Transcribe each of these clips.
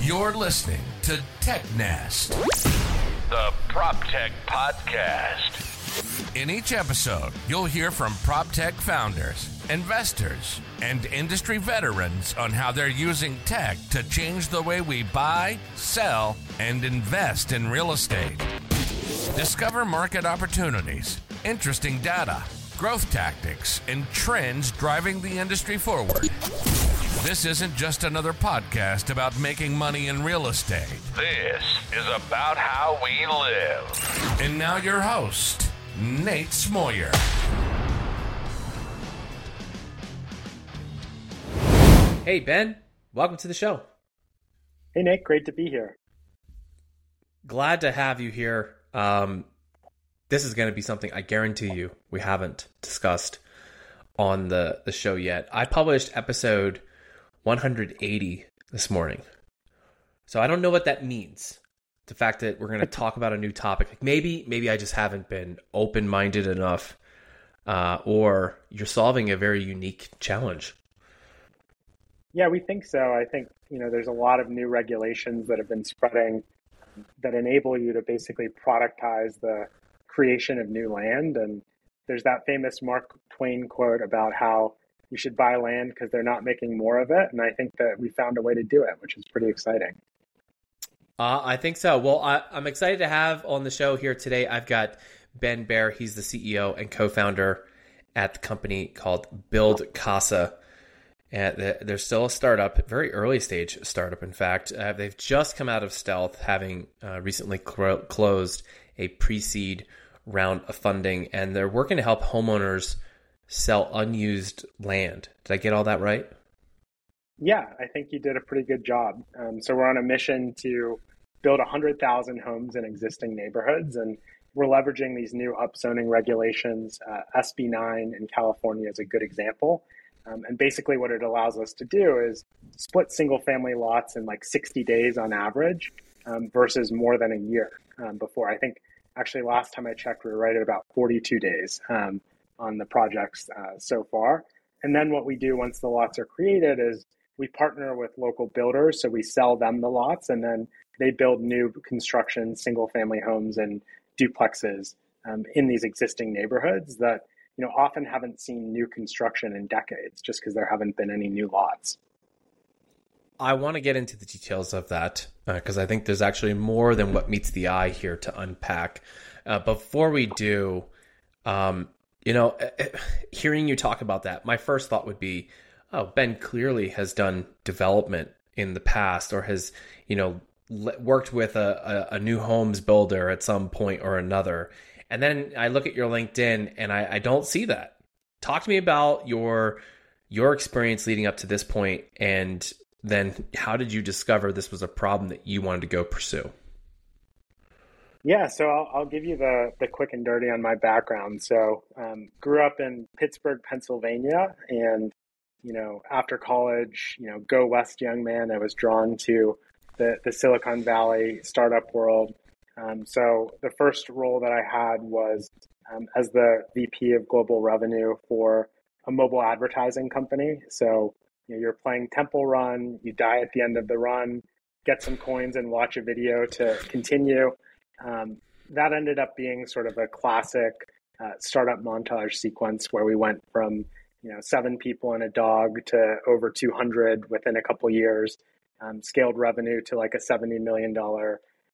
You're listening to TechNest, the prop tech podcast. In each episode, you'll hear from prop tech founders, investors, and industry veterans on how they're using tech to change the way we buy, sell, and invest in real estate. Discover market opportunities, interesting data, growth tactics, and trends driving the industry forward. This isn't just another podcast about making money in real estate. This is about how we live. And now, your host, Nate Smoyer. Hey, Ben. Welcome to the show. Hey, Nick. Great to be here. Glad to have you here. Um, this is going to be something I guarantee you we haven't discussed on the, the show yet. I published episode 180 this morning. So I don't know what that means the fact that we're going to talk about a new topic. Like maybe maybe I just haven't been open minded enough, uh, or you're solving a very unique challenge. Yeah, we think so. I think you know there's a lot of new regulations that have been spreading that enable you to basically productize the creation of new land. And there's that famous Mark Twain quote about how you should buy land because they're not making more of it. And I think that we found a way to do it, which is pretty exciting. Uh, I think so. Well, I, am excited to have on the show here today. I've got Ben Bear. He's the CEO and co-founder at the company called Build Casa. And they're still a startup, very early stage startup. In fact, uh, they've just come out of stealth, having uh, recently cl- closed a pre-seed round of funding, and they're working to help homeowners sell unused land. Did I get all that right? Yeah, I think you did a pretty good job. Um, so we're on a mission to build 100,000 homes in existing neighborhoods. And we're leveraging these new upzoning regulations. Uh, SB 9 in California is a good example. Um, and basically, what it allows us to do is split single family lots in like 60 days on average um, versus more than a year um, before. I think actually, last time I checked, we were right at about 42 days um, on the projects uh, so far. And then what we do once the lots are created is we partner with local builders. So we sell them the lots and then they build new construction, single family homes and duplexes um, in these existing neighborhoods that you know often haven't seen new construction in decades just because there haven't been any new lots. I want to get into the details of that because uh, I think there's actually more than what meets the eye here to unpack. Uh, before we do, um, you know, eh, eh, hearing you talk about that, my first thought would be, oh, Ben clearly has done development in the past or has, you know, worked with a, a, a, new homes builder at some point or another. And then I look at your LinkedIn and I, I don't see that. Talk to me about your your experience leading up to this point and then how did you discover this was a problem that you wanted to go pursue? Yeah, so I'll, I'll give you the, the quick and dirty on my background. So, um, grew up in Pittsburgh, Pennsylvania, and you know, after college, you know, go west young man, I was drawn to the, the Silicon Valley startup world. Um, so the first role that I had was um, as the VP of global revenue for a mobile advertising company. So you know, you're playing Temple Run, you die at the end of the run, get some coins and watch a video to continue. Um, that ended up being sort of a classic uh, startup montage sequence where we went from you know seven people and a dog to over 200 within a couple years um, scaled revenue to like a $70 million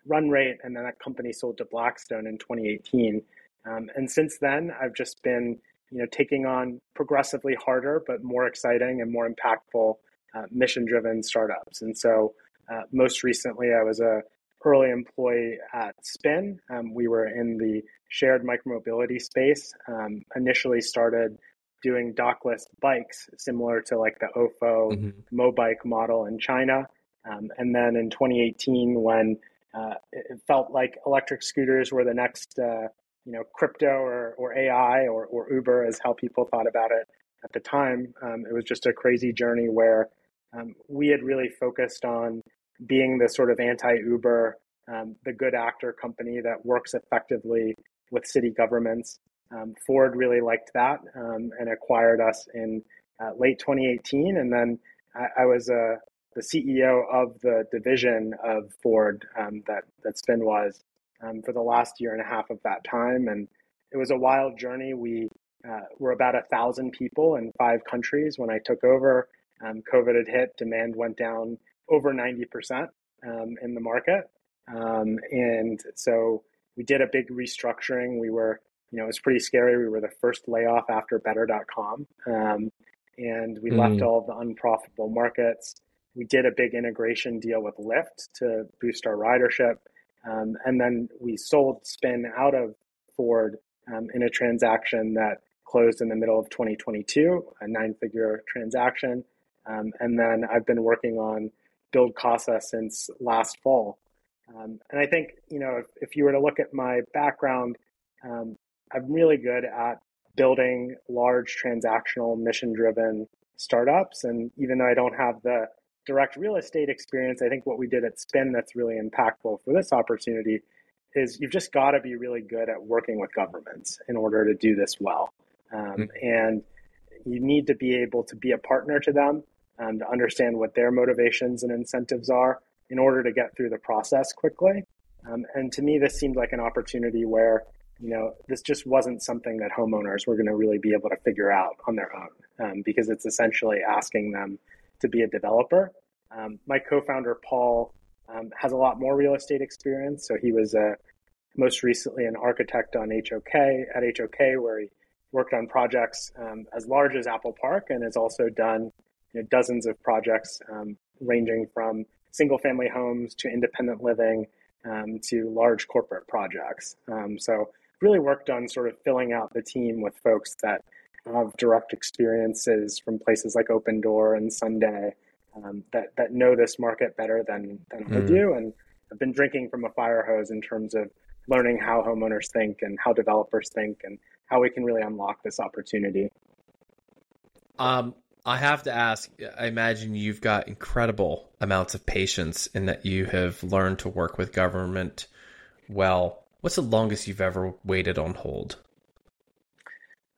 run rate. And then that company sold to Blackstone in 2018. Um, and since then, I've just been, you know, taking on progressively harder, but more exciting and more impactful uh, mission-driven startups. And so, uh, most recently, I was a early employee at Spin. Um, we were in the shared micromobility space. Um, initially, started doing dockless bikes, similar to like the OFO mm-hmm. Mobike model in China. Um, and then in 2018, when uh, it felt like electric scooters were the next, uh, you know, crypto or, or AI or, or Uber, as how people thought about it at the time, um, it was just a crazy journey where um, we had really focused on being the sort of anti-Uber, um, the good actor company that works effectively with city governments. Um, Ford really liked that um, and acquired us in uh, late 2018, and then I, I was a the CEO of the division of Ford um, that that Spin was um, for the last year and a half of that time, and it was a wild journey. We uh, were about a thousand people in five countries when I took over. Um, COVID had hit, demand went down over ninety percent um, in the market, um, and so we did a big restructuring. We were, you know, it was pretty scary. We were the first layoff after Better.com, um, and we mm. left all the unprofitable markets. We did a big integration deal with Lyft to boost our ridership. Um, and then we sold Spin out of Ford um, in a transaction that closed in the middle of 2022, a nine figure transaction. Um, and then I've been working on BuildCasa since last fall. Um, and I think, you know, if, if, you were to look at my background, um, I'm really good at building large transactional mission driven startups. And even though I don't have the direct real estate experience, I think what we did at Spin that's really impactful for this opportunity is you've just got to be really good at working with governments in order to do this well. Um, mm-hmm. And you need to be able to be a partner to them and to understand what their motivations and incentives are in order to get through the process quickly. Um, and to me, this seemed like an opportunity where, you know, this just wasn't something that homeowners were going to really be able to figure out on their own um, because it's essentially asking them to be a developer. Um, my co-founder Paul um, has a lot more real estate experience, so he was uh, most recently an architect on HOK at HOK, where he worked on projects um, as large as Apple Park, and has also done you know, dozens of projects um, ranging from single-family homes to independent living um, to large corporate projects. Um, so really worked on sort of filling out the team with folks that have direct experiences from places like Opendoor and Sunday um, that that know this market better than than mm. I do, and have been drinking from a fire hose in terms of learning how homeowners think and how developers think and how we can really unlock this opportunity. Um, I have to ask. I imagine you've got incredible amounts of patience in that you have learned to work with government well. What's the longest you've ever waited on hold?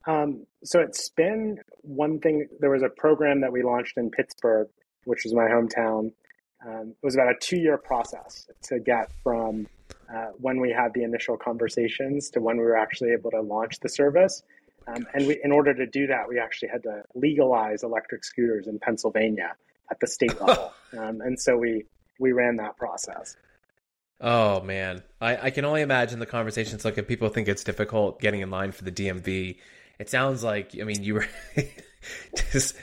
Um, so at Spin, one thing there was a program that we launched in Pittsburgh which is my hometown. Um, it was about a two year process to get from uh, when we had the initial conversations to when we were actually able to launch the service. Um, and we, in order to do that, we actually had to legalize electric scooters in Pennsylvania at the state level. Um, and so we, we ran that process. Oh man, I, I can only imagine the conversations. Like if people think it's difficult getting in line for the DMV, it sounds like I mean you were just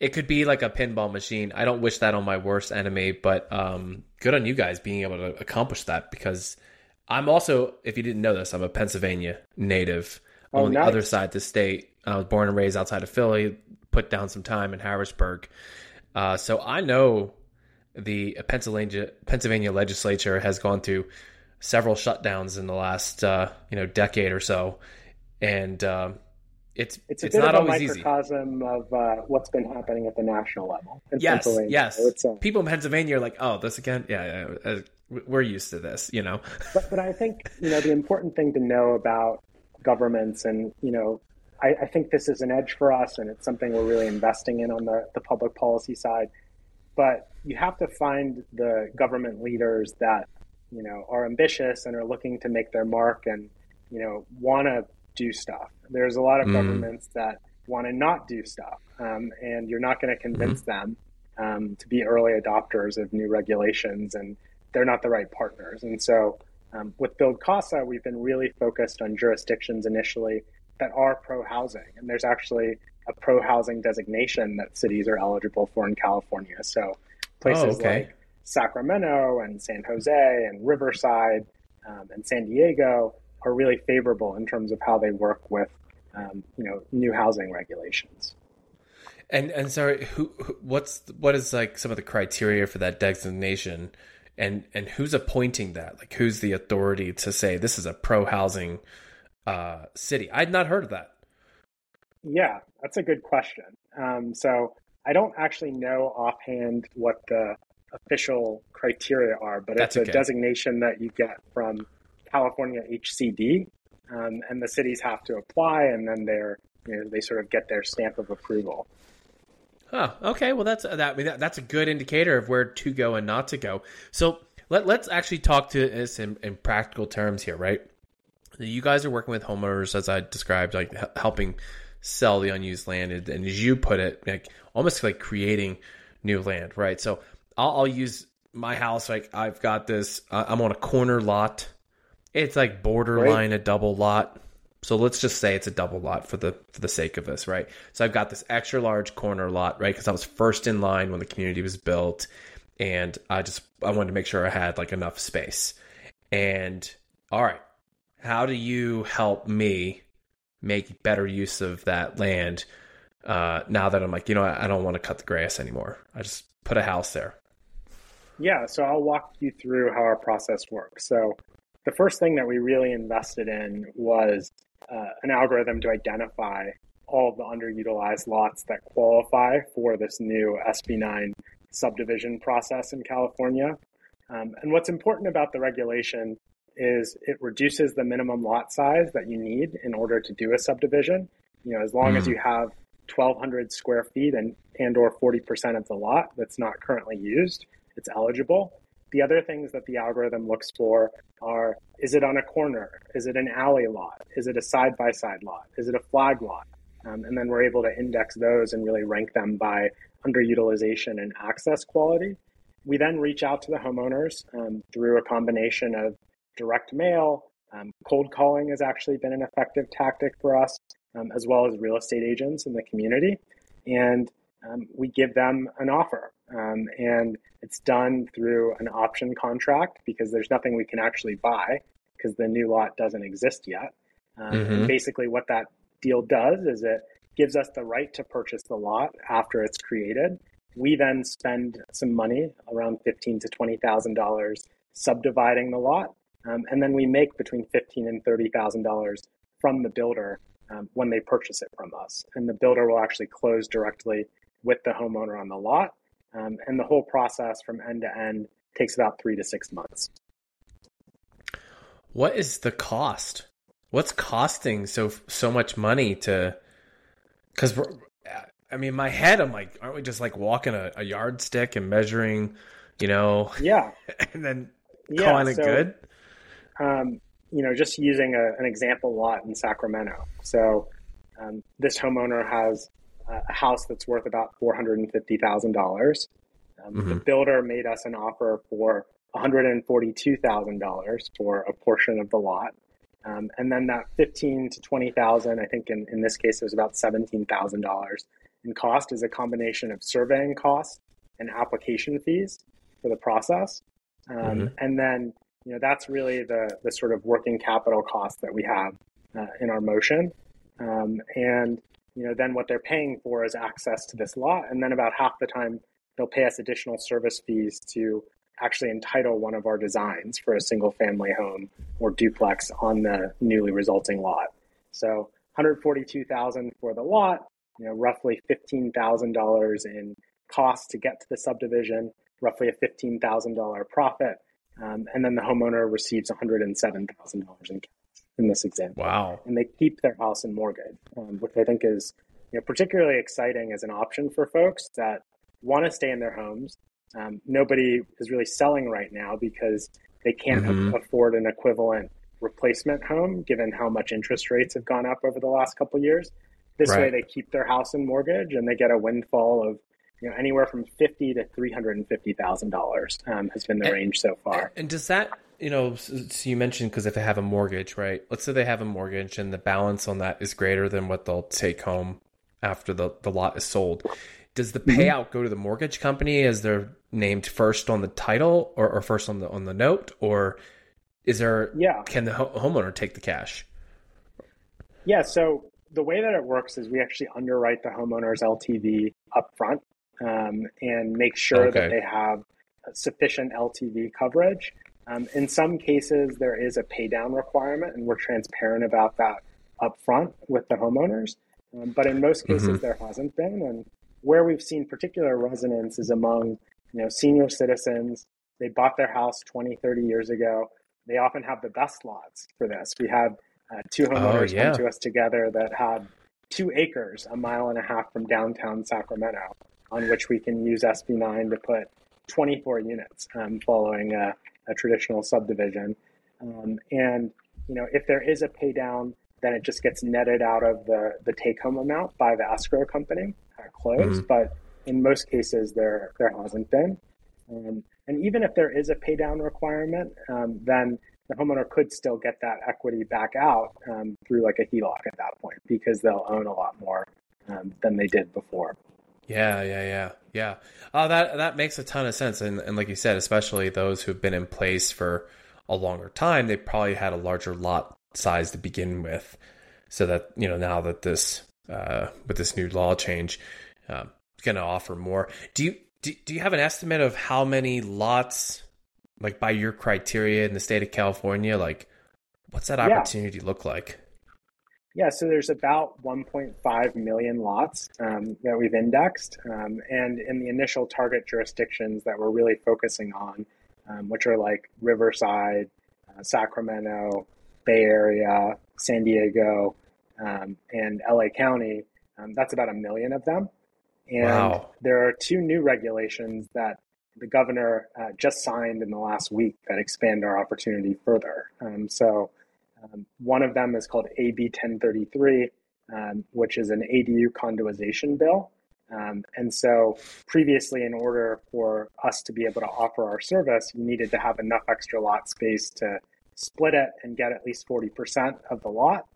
it could be like a pinball machine. I don't wish that on my worst enemy, but um, good on you guys being able to accomplish that because I'm also, if you didn't know this, I'm a Pennsylvania native oh, on nice. the other side of the state. I was born and raised outside of Philly, put down some time in Harrisburg. Uh, so I know the Pennsylvania Pennsylvania legislature has gone through several shutdowns in the last uh, you know decade or so, and um, it's it's, a it's bit not of a microcosm easy. of uh, what's been happening at the national level. yes, yes. So uh, People in Pennsylvania are like, "Oh, this again." Yeah, yeah uh, we're used to this, you know. but but I think you know the important thing to know about governments, and you know, I, I think this is an edge for us, and it's something we're really investing in on the the public policy side. But you have to find the government leaders that you know are ambitious and are looking to make their mark, and you know want to do stuff. There's a lot of mm. governments that want to not do stuff, um, and you're not going to convince mm-hmm. them um, to be early adopters of new regulations, and they're not the right partners. And so, um, with BuildCasa, we've been really focused on jurisdictions initially that are pro housing, and there's actually a pro housing designation that cities are eligible for in California. So, places oh, okay. like Sacramento and San Jose and Riverside um, and San Diego are really favorable in terms of how they work with um, you know new housing regulations. And and sorry, who, who, what's what is like some of the criteria for that designation, and and who's appointing that? Like who's the authority to say this is a pro housing uh, city? I'd not heard of that. Yeah, that's a good question. Um, so I don't actually know offhand what the official criteria are, but that's it's a designation that you get from California HCD, um, and the cities have to apply, and then they're you know, they sort of get their stamp of approval. Oh, okay. Well, that's that. I mean, that, that's a good indicator of where to go and not to go. So let let's actually talk to this in, in practical terms here, right? You guys are working with homeowners, as I described, like helping sell the unused land, and, and as you put it, like almost like creating new land, right? So I'll, I'll use my house. Like I've got this. Uh, I'm on a corner lot. It's like borderline right. a double lot. So let's just say it's a double lot for the for the sake of this, right? So I've got this extra large corner lot, right? Because I was first in line when the community was built, and I just I wanted to make sure I had like enough space. And all right, how do you help me make better use of that land uh, now that I'm like, you know, I don't want to cut the grass anymore. I just put a house there. Yeah, so I'll walk you through how our process works. So the first thing that we really invested in was uh, an algorithm to identify all of the underutilized lots that qualify for this new SB9 subdivision process in California. Um, and what's important about the regulation is it reduces the minimum lot size that you need in order to do a subdivision. You know, as long mm. as hmm. you have 1,200 square feet and and or 40% of the lot that's not currently used, it's eligible. The other things that the algorithm looks for are is it on a corner? Is it an alley lot? Is it a side by side lot? Is it a flag lot? Um, and then we're able to index those and really rank them by underutilization and access quality. We then reach out to the homeowners um, through a combination of direct mail. Um, cold calling has actually been an effective tactic for us, um, as well as real estate agents in the community. And um, we give them an offer. Um, and it's done through an option contract because there's nothing we can actually buy because the new lot doesn't exist yet. Um, mm-hmm. Basically, what that deal does is it gives us the right to purchase the lot after it's created. We then spend some money, around fifteen to twenty thousand dollars, subdividing the lot, um, and then we make between fifteen and thirty thousand dollars from the builder um, when they purchase it from us. And the builder will actually close directly with the homeowner on the lot. Um, and the whole process from end to end takes about three to six months. What is the cost? What's costing so so much money to? Because I mean, my head, I'm like, aren't we just like walking a, a yardstick and measuring, you know? Yeah. and then yeah, calling so, it good. Um, you know, just using a, an example lot in Sacramento. So um, this homeowner has a house that's worth about four hundred and fifty thousand um, dollars. The mm-hmm. builder made us an offer for one hundred and forty-two thousand dollars for a portion of the lot, um, and then that fifteen to twenty thousand. I think in, in this case it was about seventeen thousand dollars in cost is a combination of surveying costs and application fees for the process, um, mm-hmm. and then you know that's really the the sort of working capital cost that we have uh, in our motion, um, and you know, then what they're paying for is access to this lot. And then about half the time, they'll pay us additional service fees to actually entitle one of our designs for a single family home or duplex on the newly resulting lot. So 142,000 for the lot, you know, roughly $15,000 in cost to get to the subdivision, roughly a $15,000 profit. Um, and then the homeowner receives $107,000 in cash in this example. Wow. And they keep their house in mortgage, um, which I think is you know, particularly exciting as an option for folks that want to stay in their homes. Um, nobody is really selling right now because they can't mm-hmm. afford an equivalent replacement home given how much interest rates have gone up over the last couple of years. This right. way they keep their house in mortgage and they get a windfall of you know anywhere from fifty to three hundred and fifty thousand um, dollars has been the and, range so far. And does that you know, so you mentioned because if they have a mortgage, right? Let's say they have a mortgage and the balance on that is greater than what they'll take home after the, the lot is sold. Does the mm-hmm. payout go to the mortgage company as they're named first on the title or, or first on the on the note, or is there? Yeah. Can the ho- homeowner take the cash? Yeah. So the way that it works is we actually underwrite the homeowner's LTV upfront um, and make sure okay. that they have sufficient LTV coverage. Um, in some cases, there is a pay down requirement, and we're transparent about that upfront with the homeowners. Um, but in most cases, mm-hmm. there hasn't been. And where we've seen particular resonance is among you know senior citizens. They bought their house 20, 30 years ago. They often have the best lots for this. We had uh, two oh, homeowners oh, yeah. come to us together that had two acres a mile and a half from downtown Sacramento on which we can use SB9 to put 24 units um, following a, a, traditional subdivision. Um, and you know, if there is a pay down, then it just gets netted out of the, the take home amount by the escrow company at close. Mm-hmm. But in most cases, there there hasn't been. Um, and even if there is a pay down requirement, um, then the homeowner could still get that equity back out um, through like a HELOC at that point because they'll own a lot more um, than they did before. Yeah, yeah, yeah, yeah. Oh, that that makes a ton of sense, and and like you said, especially those who've been in place for a longer time, they probably had a larger lot size to begin with, so that you know now that this uh, with this new law change, um, going to offer more. Do you do, do you have an estimate of how many lots, like by your criteria in the state of California, like what's that opportunity yeah. look like? Yeah, so there's about 1.5 million lots um, that we've indexed, um, and in the initial target jurisdictions that we're really focusing on, um, which are like Riverside, uh, Sacramento, Bay Area, San Diego, um, and LA County, um, that's about a million of them. And wow. there are two new regulations that the governor uh, just signed in the last week that expand our opportunity further. Um, so um, one of them is called AB 1033, um, which is an ADU condoization bill. Um, and so previously, in order for us to be able to offer our service, you needed to have enough extra lot space to split it and get at least 40% of the lot.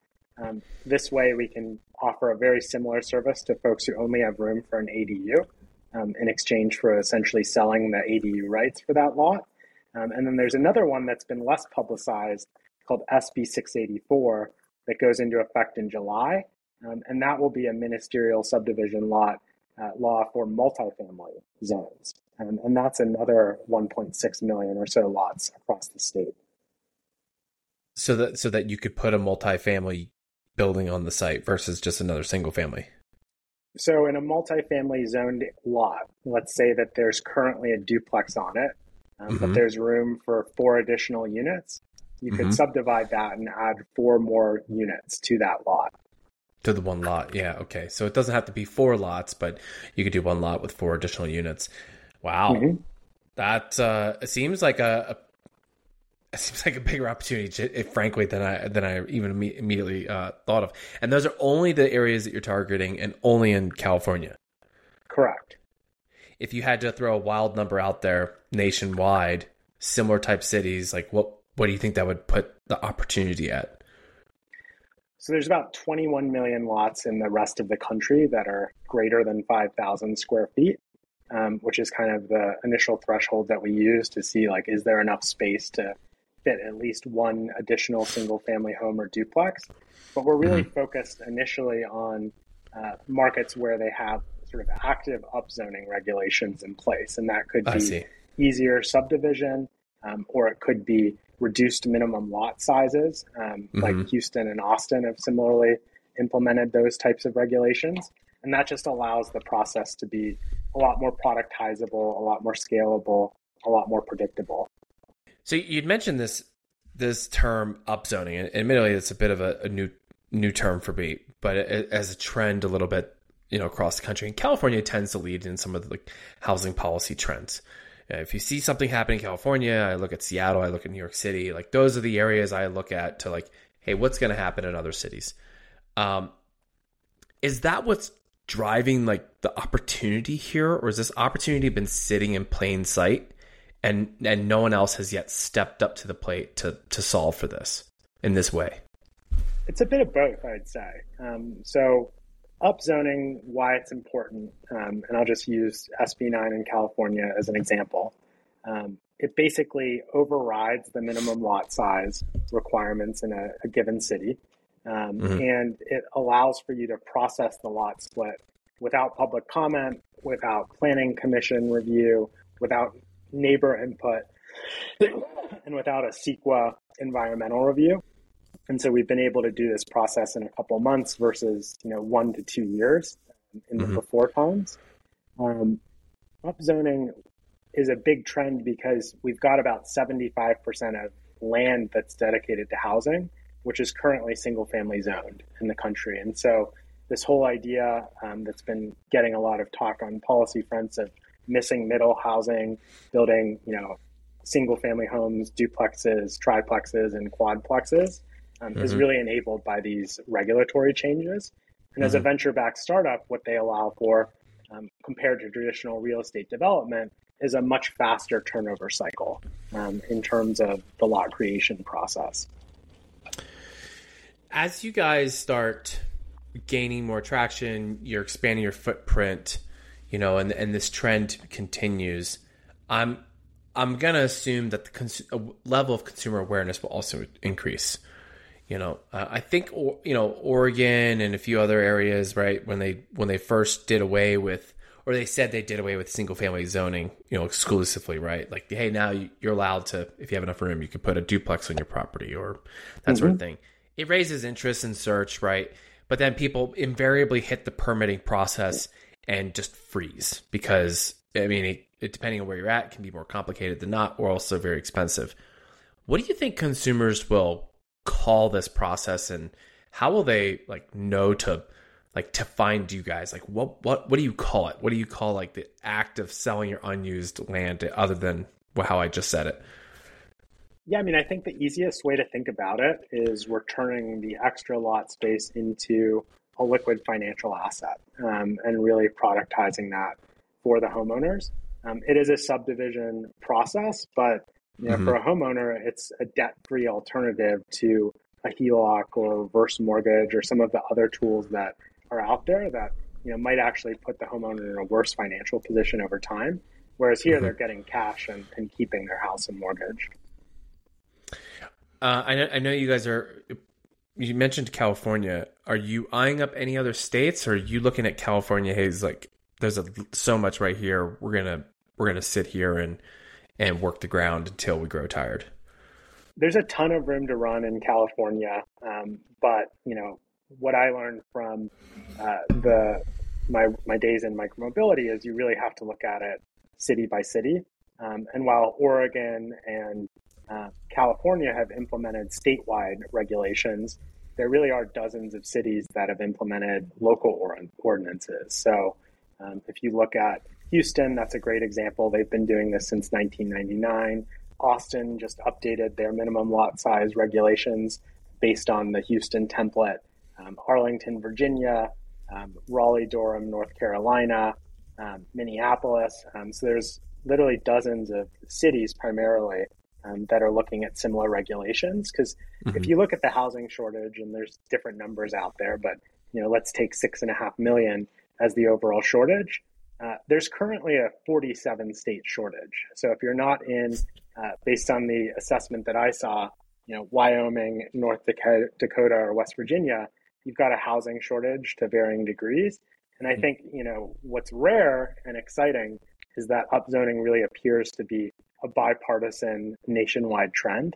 Um, this way, we can offer a very similar service to folks who only have room for an ADU um, in exchange for essentially selling the ADU rights for that lot. Um, and then there's another one that's been less publicized called SB 684 that goes into effect in July. Um, and that will be a ministerial subdivision lot uh, law for multifamily zones. Um, and that's another 1.6 million or so lots across the state. So that so that you could put a multifamily building on the site versus just another single family. So in a multifamily zoned lot, let's say that there's currently a duplex on it, um, mm-hmm. but there's room for four additional units you could mm-hmm. subdivide that and add four more units to that lot. To the one lot, yeah, okay. So it doesn't have to be four lots, but you could do one lot with four additional units. Wow, mm-hmm. that uh, seems like a, a seems like a bigger opportunity, frankly, than I than I even immediately uh, thought of. And those are only the areas that you're targeting, and only in California. Correct. If you had to throw a wild number out there nationwide, similar type cities, like what what do you think that would put the opportunity at? So there's about 21 million lots in the rest of the country that are greater than 5,000 square feet, um, which is kind of the initial threshold that we use to see like is there enough space to fit at least one additional single family home or duplex. But we're really mm-hmm. focused initially on uh, markets where they have sort of active upzoning regulations in place, and that could be easier subdivision, um, or it could be reduced minimum lot sizes, um, mm-hmm. like Houston and Austin have similarly implemented those types of regulations. And that just allows the process to be a lot more productizable, a lot more scalable, a lot more predictable. So you'd mentioned this this term upzoning, and admittedly, it's a bit of a, a new new term for me, but it, as a trend, a little bit, you know, across the country. And California tends to lead in some of the like, housing policy trends if you see something happen in California, I look at Seattle, I look at New York City. Like those are the areas I look at to like, hey, what's going to happen in other cities? Um, is that what's driving like the opportunity here, or has this opportunity been sitting in plain sight, and and no one else has yet stepped up to the plate to to solve for this in this way? It's a bit of both, I'd say. Um, so upzoning, why it's important, um, and I'll just use SB9 in California as an example. Um, it basically overrides the minimum lot size requirements in a, a given city, um, mm-hmm. and it allows for you to process the lot split without public comment, without planning commission review, without neighbor input, and without a CEQA environmental review. And so we've been able to do this process in a couple months versus you know one to two years in mm-hmm. the before times. Um, upzoning is a big trend because we've got about 75% of land that's dedicated to housing, which is currently single family zoned in the country. And so this whole idea um, that's been getting a lot of talk on policy fronts of missing middle housing, building, you know, single family homes, duplexes, triplexes, and quadplexes um, mm-hmm. is really enabled by these regulatory changes. And mm-hmm. as a mm-hmm. venture backed startup, what they allow for um, compared to traditional real estate development is a much faster turnover cycle um, in terms of the lot creation process. As you guys start gaining more traction, you're expanding your footprint, you know, and and this trend continues. I'm I'm gonna assume that the cons- level of consumer awareness will also increase. You know, uh, I think you know Oregon and a few other areas, right? When they when they first did away with, or they said they did away with single family zoning, you know, exclusively, right? Like, hey, now you're allowed to, if you have enough room, you can put a duplex on your property or that mm-hmm. sort of mm-hmm. thing. It raises interest in search, right? But then people invariably hit the permitting process and just freeze because I mean, it, it, depending on where you're at, can be more complicated than not, or also very expensive. What do you think consumers will call this process, and how will they like know to like to find you guys? Like, what what what do you call it? What do you call like the act of selling your unused land, other than how I just said it? Yeah, I mean, I think the easiest way to think about it is we're turning the extra lot space into a liquid financial asset um, and really productizing that for the homeowners. Um, it is a subdivision process, but you know, mm-hmm. for a homeowner, it's a debt-free alternative to a HELOC or reverse mortgage or some of the other tools that are out there that you know might actually put the homeowner in a worse financial position over time. Whereas here, mm-hmm. they're getting cash and, and keeping their house and mortgage. Uh, I, know, I know you guys are. You mentioned California. Are you eyeing up any other states, or are you looking at California? Hey, it's like there's a, so much right here. We're gonna we're gonna sit here and and work the ground until we grow tired. There's a ton of room to run in California, um, but you know what I learned from uh, the my my days in micromobility is you really have to look at it city by city. Um, and while Oregon and uh, California have implemented statewide regulations, there really are dozens of cities that have implemented local or- ordinances. So um, if you look at Houston, that's a great example. They've been doing this since 1999. Austin just updated their minimum lot size regulations based on the Houston template. Um, Arlington, Virginia, um, Raleigh, Durham, North Carolina, um, Minneapolis. Um, so there's literally dozens of cities primarily um, that are looking at similar regulations. Because mm-hmm. if you look at the housing shortage, and there's different numbers out there, but you know, let's take six and a half million as the overall shortage. Uh, there's currently a 47 state shortage. So if you're not in, uh, based on the assessment that I saw, you know, Wyoming, North Dakota, or West Virginia, you've got a housing shortage to varying degrees. And I hmm. think, you know, what's rare and exciting is that upzoning really appears to be a bipartisan nationwide trend.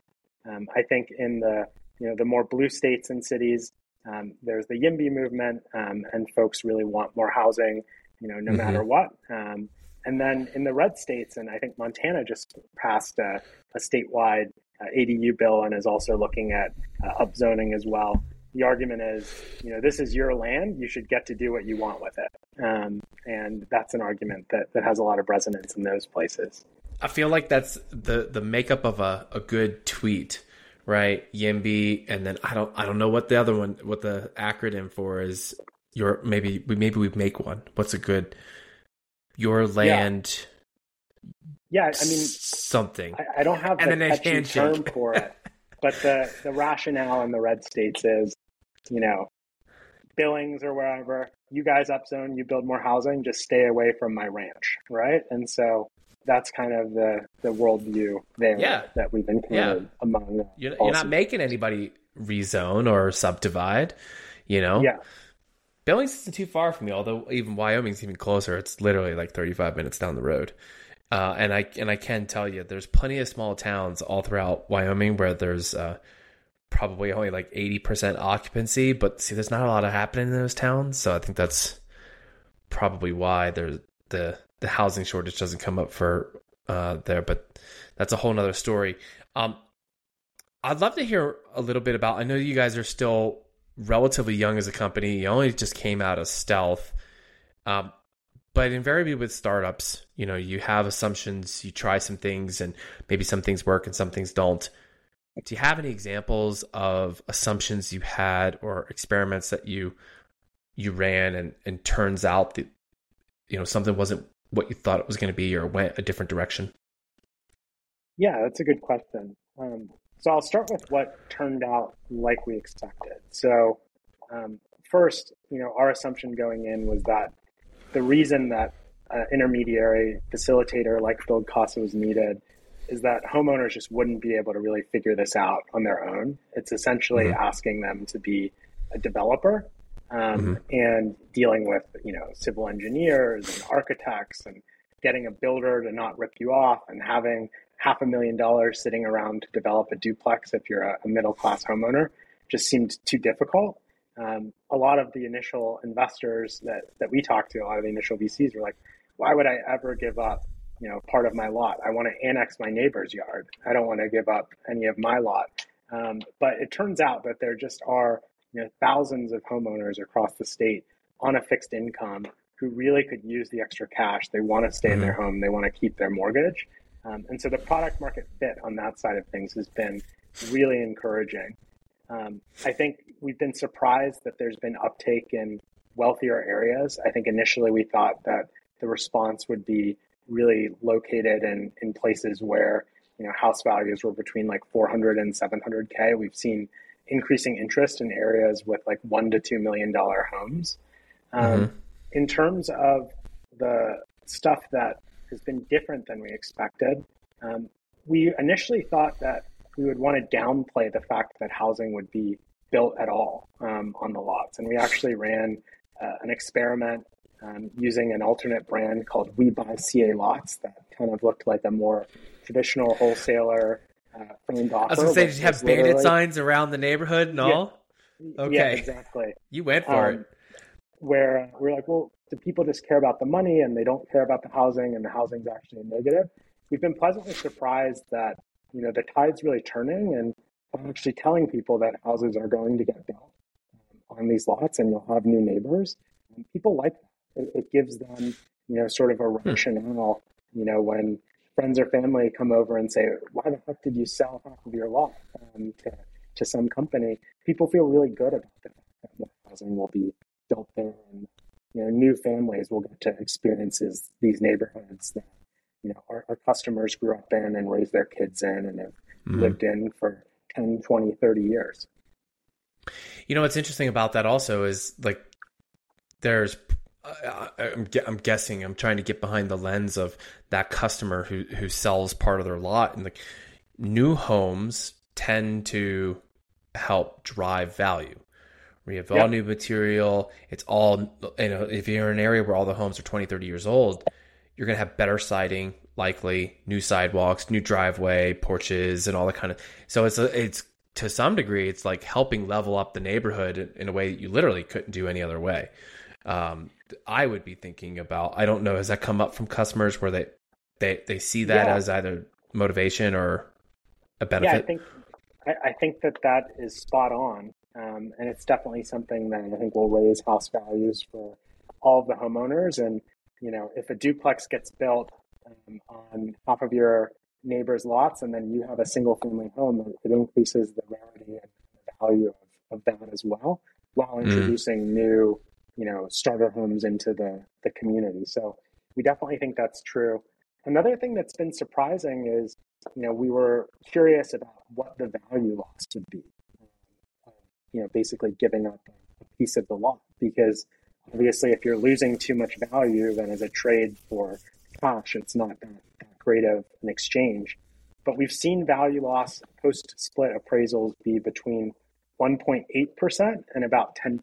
Um, I think in the, you know, the more blue states and cities, um, there's the YIMBY movement, um, and folks really want more housing, you know, no mm-hmm. matter what. Um, and then in the red states, and I think Montana just passed a, a statewide uh, ADU bill and is also looking at uh, upzoning as well. The argument is, you know, this is your land. You should get to do what you want with it. Um, and that's an argument that, that has a lot of resonance in those places. I feel like that's the the makeup of a, a good tweet right? YIMBY, and then I don't I don't know what the other one what the acronym for is. Your maybe we maybe we make one. What's a good your land? Yeah, yeah I mean something. I, I don't have the catchy term for it, but the the rationale in the red states is, you know, Billings or wherever you guys upzone, you build more housing, just stay away from my ranch, right? And so that's kind of the the worldview there yeah. that we've encountered yeah. among. You're, you're, not making anybody rezone or subdivide, you know. Yeah. Billings isn't too far from me, although even Wyoming's even closer. It's literally like 35 minutes down the road. Uh, and I and I can tell you, there's plenty of small towns all throughout Wyoming where there's uh, probably only like 80% occupancy, but see, there's not a lot of happening in those towns. So I think that's probably why there's the the housing shortage doesn't come up for uh, there, but that's a whole nother story. Um, I'd love to hear a little bit about. I know you guys are still relatively young as a company. You only just came out of stealth. Um, but invariably with startups, you know, you have assumptions, you try some things, and maybe some things work and some things don't. Do you have any examples of assumptions you had or experiments that you you ran and and turns out that you know something wasn't what you thought it was going to be or went a different direction? Yeah, that's a good question. Um, so I'll start with what turned out like we expected. So um, first, you know, our assumption going in was that the reason that an intermediary facilitator like BuildCasa was needed is that homeowners just wouldn't be able to really figure this out on their own. It's essentially mm-hmm. asking them to be a developer um, mm-hmm. and dealing with you know civil engineers and architects and getting a builder to not rip you off and having half a million dollars sitting around to develop a duplex if you're a, a middle class homeowner just seemed too difficult. Um, a lot of the initial investors that, that we talked to, a lot of the initial VCs were like, why would I ever give up, you know, part of my lot? I want to annex my neighbor's yard. I don't want to give up any of my lot. Um, but it turns out that there just are, you know, thousands of homeowners across the state on a fixed income who really could use the extra cash. They want to stay mm-hmm. in their home. They want to keep their mortgage. Um, and so the product market fit on that side of things has been really encouraging. Um, I think we've been surprised that there's been uptake in wealthier areas. I think initially we thought that the response would be really located in, in places where you know house values were between like 400 and 700k. We've seen increasing interest in areas with like one to two million dollar homes. Um, mm-hmm. In terms of the stuff that has been different than we expected. Um, we initially thought that we would want to downplay the fact that housing would be built at all um, on the lots. And we actually ran uh, an experiment um, using an alternate brand called We Buy CA Lots that kind of looked like a more traditional wholesaler uh, framed offer. I was going to say, did you have bandit signs around the neighborhood and all? Yeah, okay. Yeah, exactly. You went for um, it. Where we're like, well, do people just care about the money and they don't care about the housing and the housing's actually negative? We've been pleasantly surprised that, you know, the tide's really turning and I'm actually telling people that houses are going to get built um, on these lots and you'll have new neighbors. And people like that. It, it gives them, you know, sort of a hmm. rationale, you know, when friends or family come over and say, why the fuck did you sell half of your lot um, to, to some company? People feel really good about the fact that housing will be built there and you know, new families will get to experiences these neighborhoods that, you know, our, our customers grew up in and raised their kids in and have mm-hmm. lived in for 10, 20, 30 years. You know, what's interesting about that also is like there's I'm, I'm guessing I'm trying to get behind the lens of that customer who who sells part of their lot and like new homes tend to help drive value we have all yep. new material. It's all, you know, if you're in an area where all the homes are 20, 30 years old, you're going to have better siding, likely new sidewalks, new driveway, porches, and all that kind of. So it's, a, it's to some degree, it's like helping level up the neighborhood in a way that you literally couldn't do any other way. Um, I would be thinking about, I don't know, has that come up from customers where they, they, they see that yeah. as either motivation or a benefit? Yeah, I think, I, I think that that is spot on. Um, and it's definitely something that I think will raise house values for all of the homeowners. And, you know, if a duplex gets built um, on top of your neighbor's lots and then you have a single family home, it increases the rarity and the value of, of that as well while mm. introducing mm. new, you know, starter homes into the, the community. So we definitely think that's true. Another thing that's been surprising is, you know, we were curious about what the value loss would be you know, basically giving up a piece of the lot because obviously if you're losing too much value, then as a trade for cash, it's not that, that great of an exchange. But we've seen value loss post split appraisals be between 1.8% and about 10%.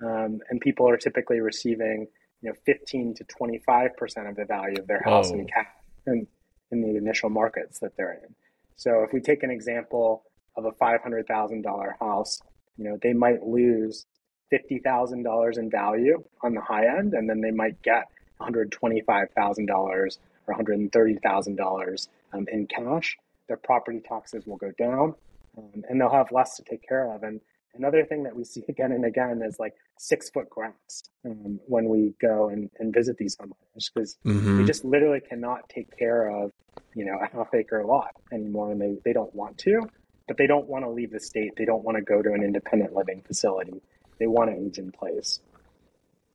Um, and people are typically receiving, you know, 15 to 25% of the value of their house oh. in cash in, in the initial markets that they're in. So if we take an example of a $500,000 house, you know, they might lose $50,000 in value on the high end, and then they might get $125,000 or $130,000 um, in cash. Their property taxes will go down, um, and they'll have less to take care of. And, Another thing that we see again and again is like six foot grass um, when we go and, and visit these homeowners because mm-hmm. they just literally cannot take care of, you know, a half acre lot anymore and they, they don't want to, but they don't want to leave the state. They don't want to go to an independent living facility. They want to age in place.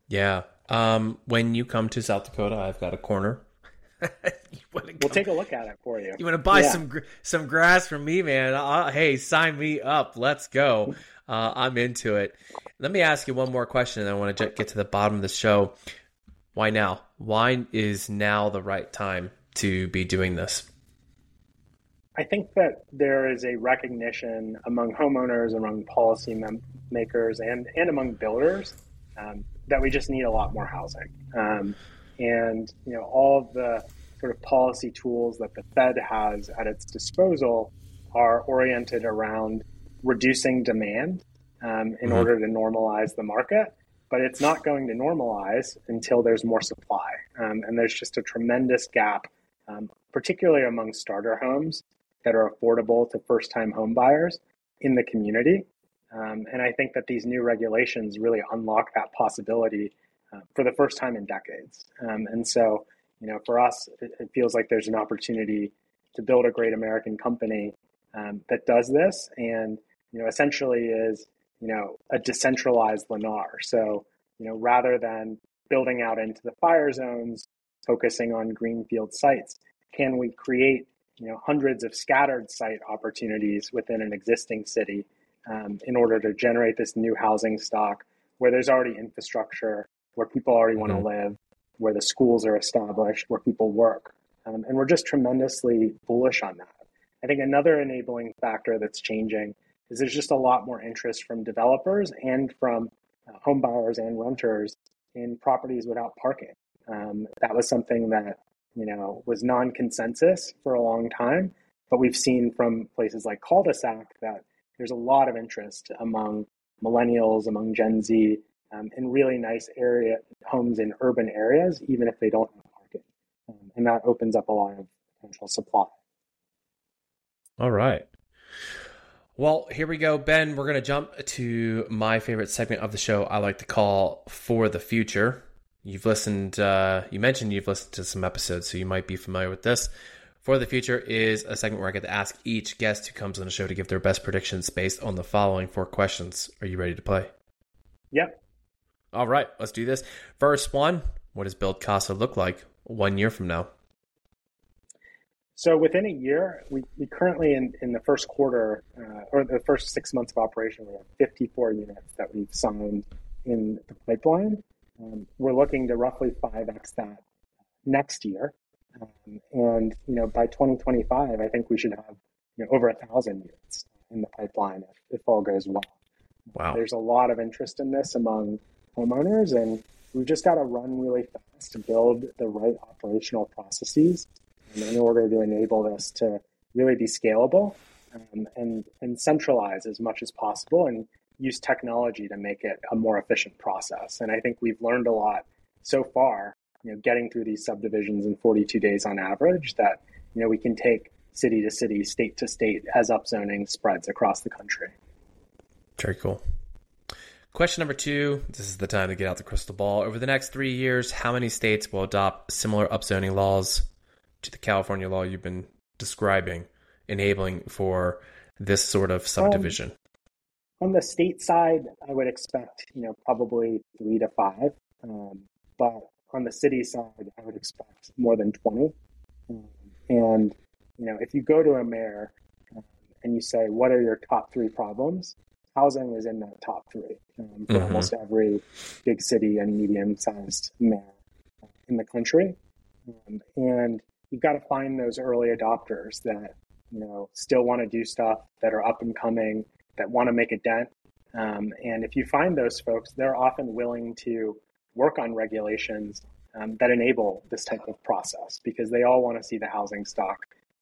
Yeah. Um, when you come to South Dakota, I've got a corner we'll take a look at it for you. You want to buy yeah. some some grass from me, man? I'll, hey, sign me up. Let's go. Uh, I'm into it. Let me ask you one more question, and I want to get to the bottom of the show. Why now? Why is now the right time to be doing this? I think that there is a recognition among homeowners, among policy makers, and and among builders um, that we just need a lot more housing. Um, and you know all of the sort of policy tools that the Fed has at its disposal are oriented around reducing demand um, in mm-hmm. order to normalize the market. But it's not going to normalize until there's more supply. Um, and there's just a tremendous gap, um, particularly among starter homes that are affordable to first time home buyers in the community. Um, and I think that these new regulations really unlock that possibility uh, for the first time in decades. Um, and so, you know, for us, it, it, feels like there's an opportunity to build a great American company um, that does this and, you know, essentially is, you know, a decentralized Lennar. So, you know, rather than building out into the fire zones, focusing on greenfield sites, can we create, you know, hundreds of scattered site opportunities within an existing city um, in order to generate this new housing stock where there's already infrastructure where people already want to mm-hmm. live, where the schools are established, where people work. Um, and we're just tremendously bullish on that. I think another enabling factor that's changing is there's just a lot more interest from developers and from uh, home buyers and renters in properties without parking. Um, that was something that you know was non-consensus for a long time, but we've seen from places like Culdesac that there's a lot of interest among millennials, among Gen Z, um, in really nice area homes in urban areas, even if they don't have parking. Um, and that opens up a lot of potential supply. All right. Well, here we go, Ben. We're going to jump to my favorite segment of the show. I like to call "For the Future." You've listened. Uh, you mentioned you've listened to some episodes, so you might be familiar with this. For the Future is a segment where I get to ask each guest who comes on the show to give their best predictions based on the following four questions. Are you ready to play? Yep. All right, let's do this. First one What does BuildCasa look like one year from now? So within a year, we, we currently in, in the first quarter uh, or the first six months of operation, we have 54 units that we've signed in the pipeline. Um, we're looking to roughly 5x that next year. Um, and, you know, by 2025, I think we should have you know, over a thousand units in the pipeline if, if all goes well. Wow. There's a lot of interest in this among homeowners. And we've just got to run really fast to build the right operational processes in order to enable this to really be scalable um, and, and centralize as much as possible and use technology to make it a more efficient process. And I think we've learned a lot so far, you know, getting through these subdivisions in 42 days on average that, you know, we can take city to city, state to state as upzoning spreads across the country. Very cool. Question number two this is the time to get out the crystal ball. Over the next three years, how many states will adopt similar upzoning laws to the California law you've been describing, enabling for this sort of subdivision? Um, on the state side, I would expect, you know, probably three to five. Um, but on the city side, I would expect more than 20. Um, and, you know, if you go to a mayor um, and you say, what are your top three problems? housing is in that top three um, for mm-hmm. almost every big city and medium sized mayor in the country. Um, and you've got to find those early adopters that, you know, still want to do stuff that are up and coming, that want to make a dent. Um, and if you find those folks, they're often willing to work on regulations um, that enable this type of process because they all want to see the housing stock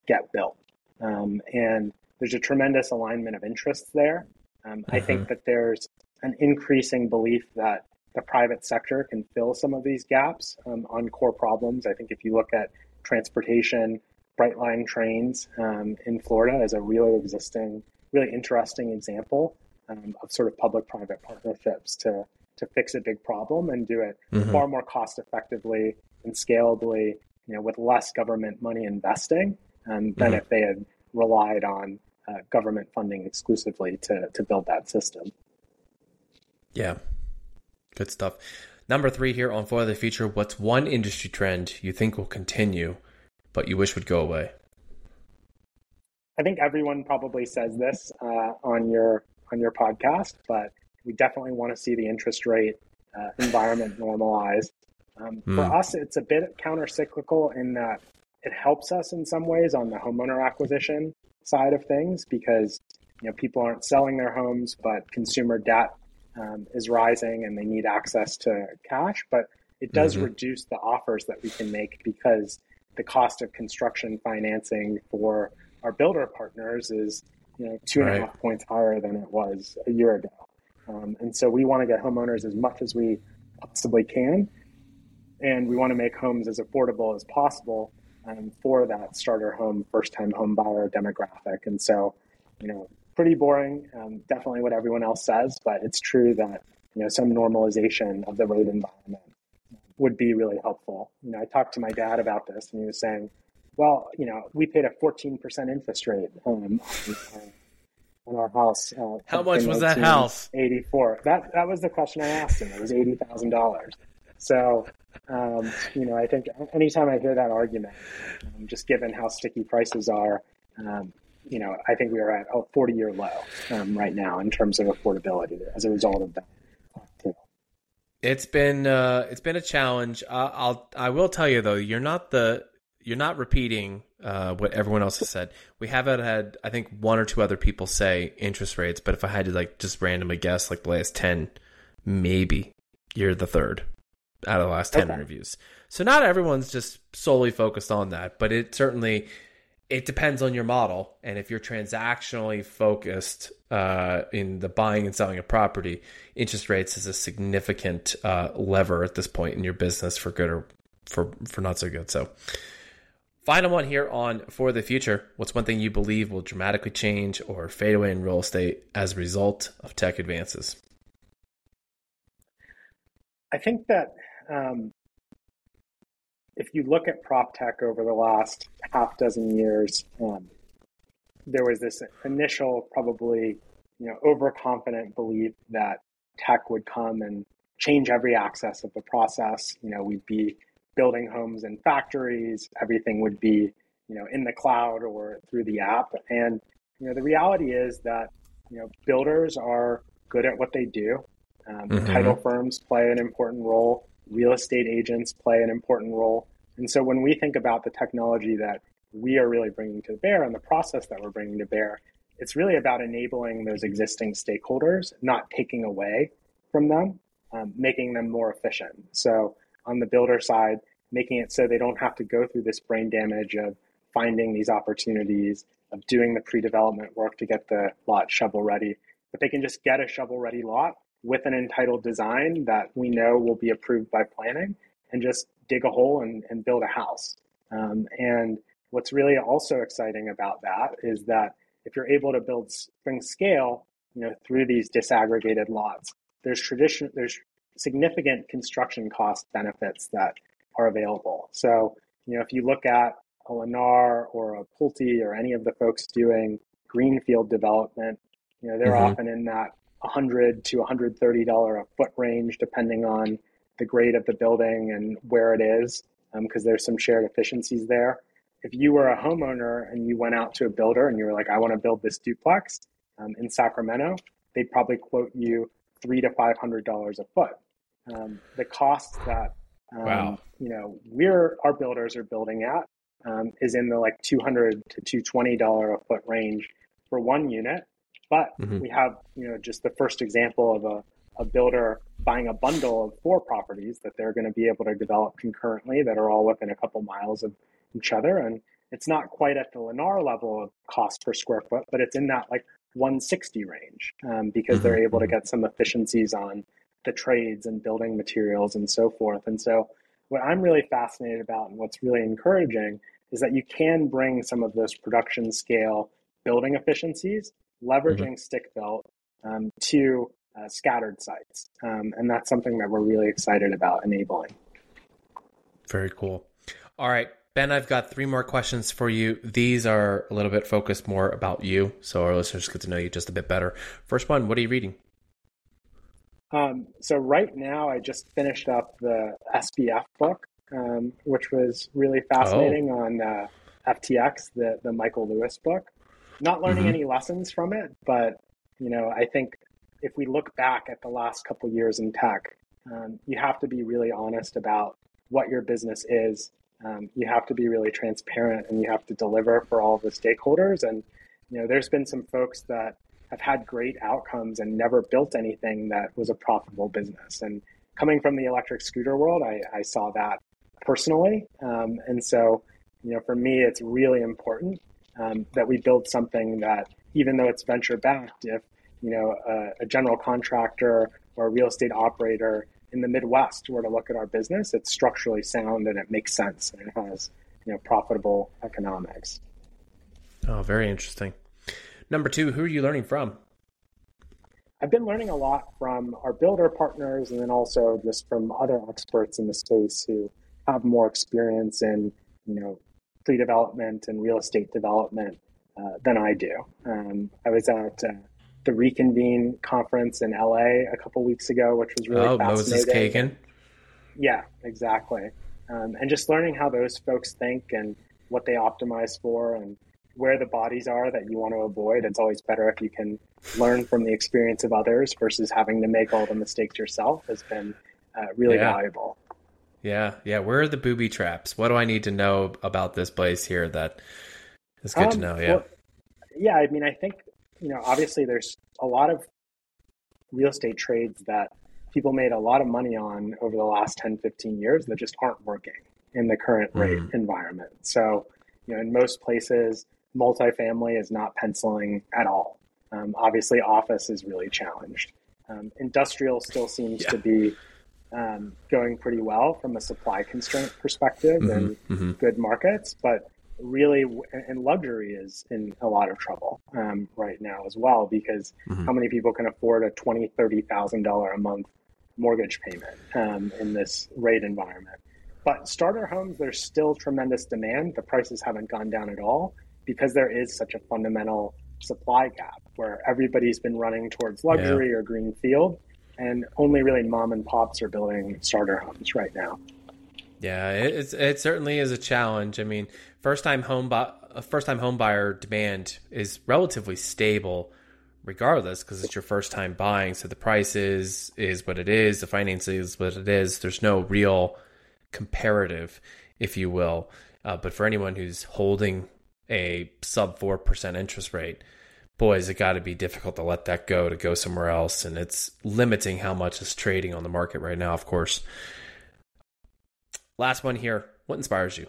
get built. Um, and there's a tremendous alignment of interests there. Um, mm-hmm. I think mm-hmm. that there's an increasing belief that the private sector can fill some of these gaps um, on core problems. I think if you look at transportation, Brightline trains um, in Florida is a real existing, really interesting example um, of sort of public-private partnerships to to fix a big problem and do it mm-hmm. far more cost effectively and scalably, you know, with less government money investing um, than mm-hmm. if they had relied on uh, government funding exclusively to to build that system. Yeah, good stuff. Number three here on For the Future. What's one industry trend you think will continue, but you wish would go away? I think everyone probably says this uh, on your on your podcast, but we definitely want to see the interest rate uh, environment normalize. Um, mm. For hmm. us, it's a bit counter cyclical in that it helps us in some ways on the homeowner acquisition side of things because you know people aren't selling their homes, but consumer debt um, is rising and they need access to cash. But it does mm-hmm. reduce the offers that we can make because the cost of construction financing for our builder partners is you know two and right. a half points higher than it was a year ago. Um, and so we want to get homeowners as much as we possibly can, and we want to make homes as affordable as possible um, for that starter home, first time home buyer demographic. And so, you know, pretty boring, um, definitely what everyone else says, but it's true that, you know, some normalization of the rate environment would be really helpful. You know, I talked to my dad about this and he was saying, well, you know, we paid a 14% interest rate um, on, our house. Uh, How much was that house? 84. That, that was the question I asked him. It was $80,000. So, um, you know, I think anytime I hear that argument, um, just given how sticky prices are, um, you know, I think we are at a 40 year low um, right now in terms of affordability as a result of that. It's been uh, it's been a challenge. Uh, I'll I will tell you though, you're not the you're not repeating uh, what everyone else has said. We have had I think one or two other people say interest rates, but if I had to like just randomly guess, like the last ten, maybe you're the third out of the last ten okay. interviews. So not everyone's just solely focused on that, but it certainly it depends on your model. And if you're transactionally focused uh, in the buying and selling of property, interest rates is a significant uh, lever at this point in your business for good or for for not so good. So, final one here on for the future. What's one thing you believe will dramatically change or fade away in real estate as a result of tech advances? I think that um, if you look at prop tech over the last half dozen years, um, there was this initial, probably you know, overconfident belief that tech would come and change every access of the process. You know, we'd be building homes and factories, everything would be you know in the cloud or through the app. And you know, the reality is that you know builders are good at what they do. Um, mm-hmm. Title firms play an important role real estate agents play an important role. And so when we think about the technology that we are really bringing to bear and the process that we're bringing to bear, it's really about enabling those existing stakeholders, not taking away from them, um, making them more efficient. So on the builder side, making it so they don't have to go through this brain damage of finding these opportunities, of doing the pre-development work to get the lot shovel ready, but they can just get a shovel ready lot with an entitled design that we know will be approved by planning and just dig a hole and, and build a house. Um, and what's really also exciting about that is that if you're able to build spring scale, you know, through these disaggregated lots, there's tradition, there's significant construction cost benefits that are available. So, you know, if you look at a Lennar or a Pulte or any of the folks doing greenfield development, you know, they're mm-hmm. often in that 100 to 130 dollar a foot range, depending on the grade of the building and where it is, because um, there's some shared efficiencies there. If you were a homeowner and you went out to a builder and you were like, I want to build this duplex um, in Sacramento, they'd probably quote you three to five hundred dollars a foot. Um, the cost that um, wow. you know we're our builders are building at um, is in the like two hundred to two twenty dollar a foot range for one unit, but mm-hmm. we have, you know, just the first example of a, a builder buying a bundle of four properties that they're going to be able to develop concurrently that are all within a couple miles of each other. And it's not quite at the Lennar level of cost per square foot, but it's in that like 160 range um, because mm-hmm. they're able to mm-hmm. get some efficiencies on the trades and building materials and so forth. And so, what I'm really fascinated about and what's really encouraging is that you can bring some of those production scale building efficiencies leveraging mm-hmm. stick built um, to uh, scattered sites. Um, and that's something that we're really excited about enabling. Very cool. All right. Ben, I've got three more questions for you. These are a little bit focused more about you, so our listeners get to know you just a bit better. First one, what are you reading? Um, so right now, I just finished up the SBF book, um, which was really fascinating oh. on uh, FTX, the the Michael Lewis book. Not learning mm-hmm. any lessons from it, but you know, I think if we look back at the last couple years in tech, um, you have to be really honest about what your business is. Um, you have to be really transparent, and you have to deliver for all the stakeholders. And you know, there's been some folks that have had great outcomes and never built anything that was a profitable business. And coming from the electric scooter world, I, I saw that personally. Um, and so, you know, for me, it's really important um, that we build something that, even though it's venture backed, if you know a, a, general contractor or a real estate operator in the Midwest were to look at our business, it's structurally sound and it makes sense and it has you know profitable economics. Oh, very interesting. Number two, who are you learning from? I've been learning a lot from our builder partners and then also just from other experts in the space who have more experience in, you know, pre-development and real estate development uh, than I do. Um, I was at uh, the Reconvene conference in LA a couple weeks ago, which was really oh, fascinating. Moses Kagan. Yeah, exactly. Um, and just learning how those folks think and what they optimize for and where the bodies are that you want to avoid. It's always better if you can learn from the experience of others versus having to make all the mistakes yourself has been uh, really yeah. valuable. Yeah, yeah. Where are the booby traps? What do I need to know about this place here that is good um, to know? Yeah. Well, yeah, I mean, I think, you know, obviously there's a lot of real estate trades that people made a lot of money on over the last 10, 15 years that just aren't working in the current rate mm. environment. So, you know, in most places, multifamily is not penciling at all. Um, obviously, office is really challenged. Um, industrial still seems yeah. to be um, going pretty well from a supply constraint perspective mm-hmm, and mm-hmm. good markets, but really, and luxury is in a lot of trouble um, right now as well because mm-hmm. how many people can afford a twenty, thirty thousand dollar a month mortgage payment um, in this rate environment? But starter homes, there's still tremendous demand. The prices haven't gone down at all because there is such a fundamental supply gap where everybody's been running towards luxury yeah. or green field and only really mom and pops are building starter homes right now. Yeah, it, it certainly is a challenge. I mean, first time home bu- first time home buyer demand is relatively stable regardless because it's your first time buying so the price is is what it is the financing is what it is there's no real comparative if you will uh, but for anyone who's holding a sub 4% interest rate boy, is it got to be difficult to let that go to go somewhere else. And it's limiting how much is trading on the market right now, of course. Last one here. What inspires you?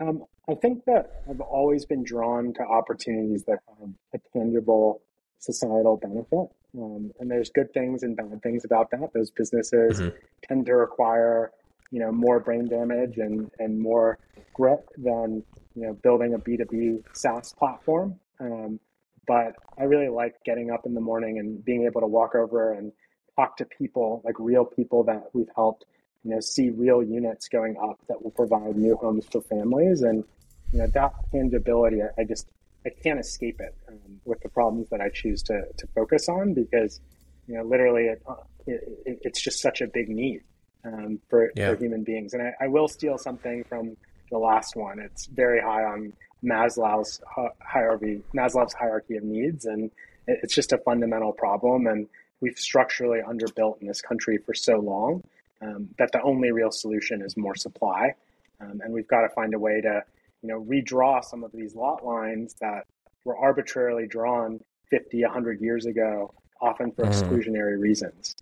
Um, I think that I've always been drawn to opportunities that have a tangible societal benefit. Um, and there's good things and bad things about that. Those businesses mm-hmm. tend to require, you know, more brain damage and, and more grit than you know, building a B2B SaaS platform. Um, but I really like getting up in the morning and being able to walk over and talk to people, like real people that we've helped, you know, see real units going up that will provide new homes for families. And, you know, that tangibility, I, just, I can't escape it um, with the problems that I choose to, to focus on because, you know, literally it, it it's just such a big need um, for, yeah. for human beings. And I, I will steal something from the last one. It's very high on Maslow's hierarchy, Maslow's hierarchy of needs, and it's just a fundamental problem. And we've structurally underbuilt in this country for so long um, that the only real solution is more supply. Um, and we've got to find a way to, you know, redraw some of these lot lines that were arbitrarily drawn 50, 100 years ago, often for mm. exclusionary reasons.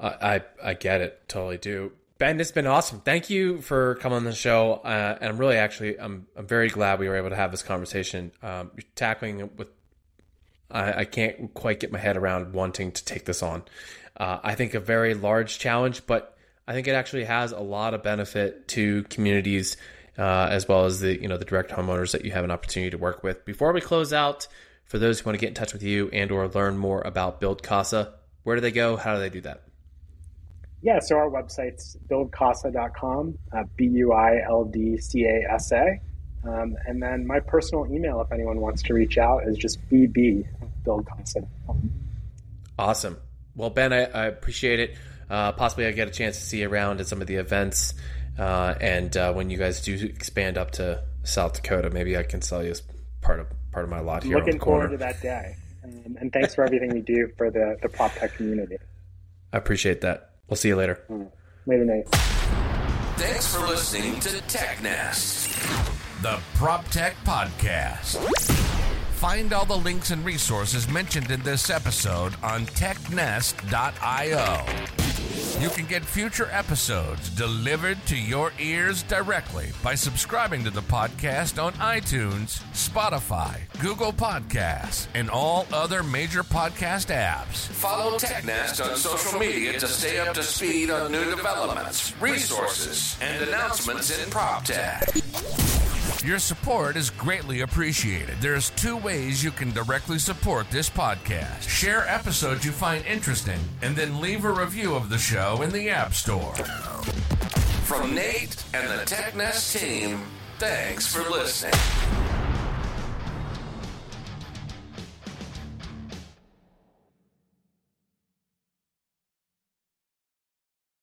I, I get it, totally do. Ben, it's been awesome. Thank you for coming on the show. Uh, and I'm really actually, I'm, I'm very glad we were able to have this conversation. Um, tackling with, I, I, can't quite get my head around wanting to take this on. Uh, I think a very large challenge, but I think it actually has a lot of benefit to communities uh, as well as the you know the direct homeowners that you have an opportunity to work with. Before we close out, for those who want to get in touch with you and or learn more about BuildCasa, where do they go? How do they do that? Yeah, so our website's buildcasa.com, uh, B U I L D C A S A. Um, and then my personal email, if anyone wants to reach out, is just bb buildcasa.com. Awesome. Well, Ben, I, I appreciate it. Uh, possibly I get a chance to see you around at some of the events. Uh, and uh, when you guys do expand up to South Dakota, maybe I can sell you as part of part of my lot here. Looking forward to that day. Um, and thanks for everything you do for the, the prop tech community. I appreciate that. We'll see you later. Right. Later, Nate. Thanks for listening to TechNest, the Prop Tech Podcast. Find all the links and resources mentioned in this episode on technest.io. You can get future episodes delivered to your ears directly by subscribing to the podcast on iTunes, Spotify, Google Podcasts, and all other major podcast apps. Follow TechNest on social media to stay up to speed on new developments, resources, and announcements in PropTech. Your support is greatly appreciated. There's two ways you can directly support this podcast. Share episodes you find interesting, and then leave a review the show in the App Store. From Nate and the TechNest team, thanks for listening.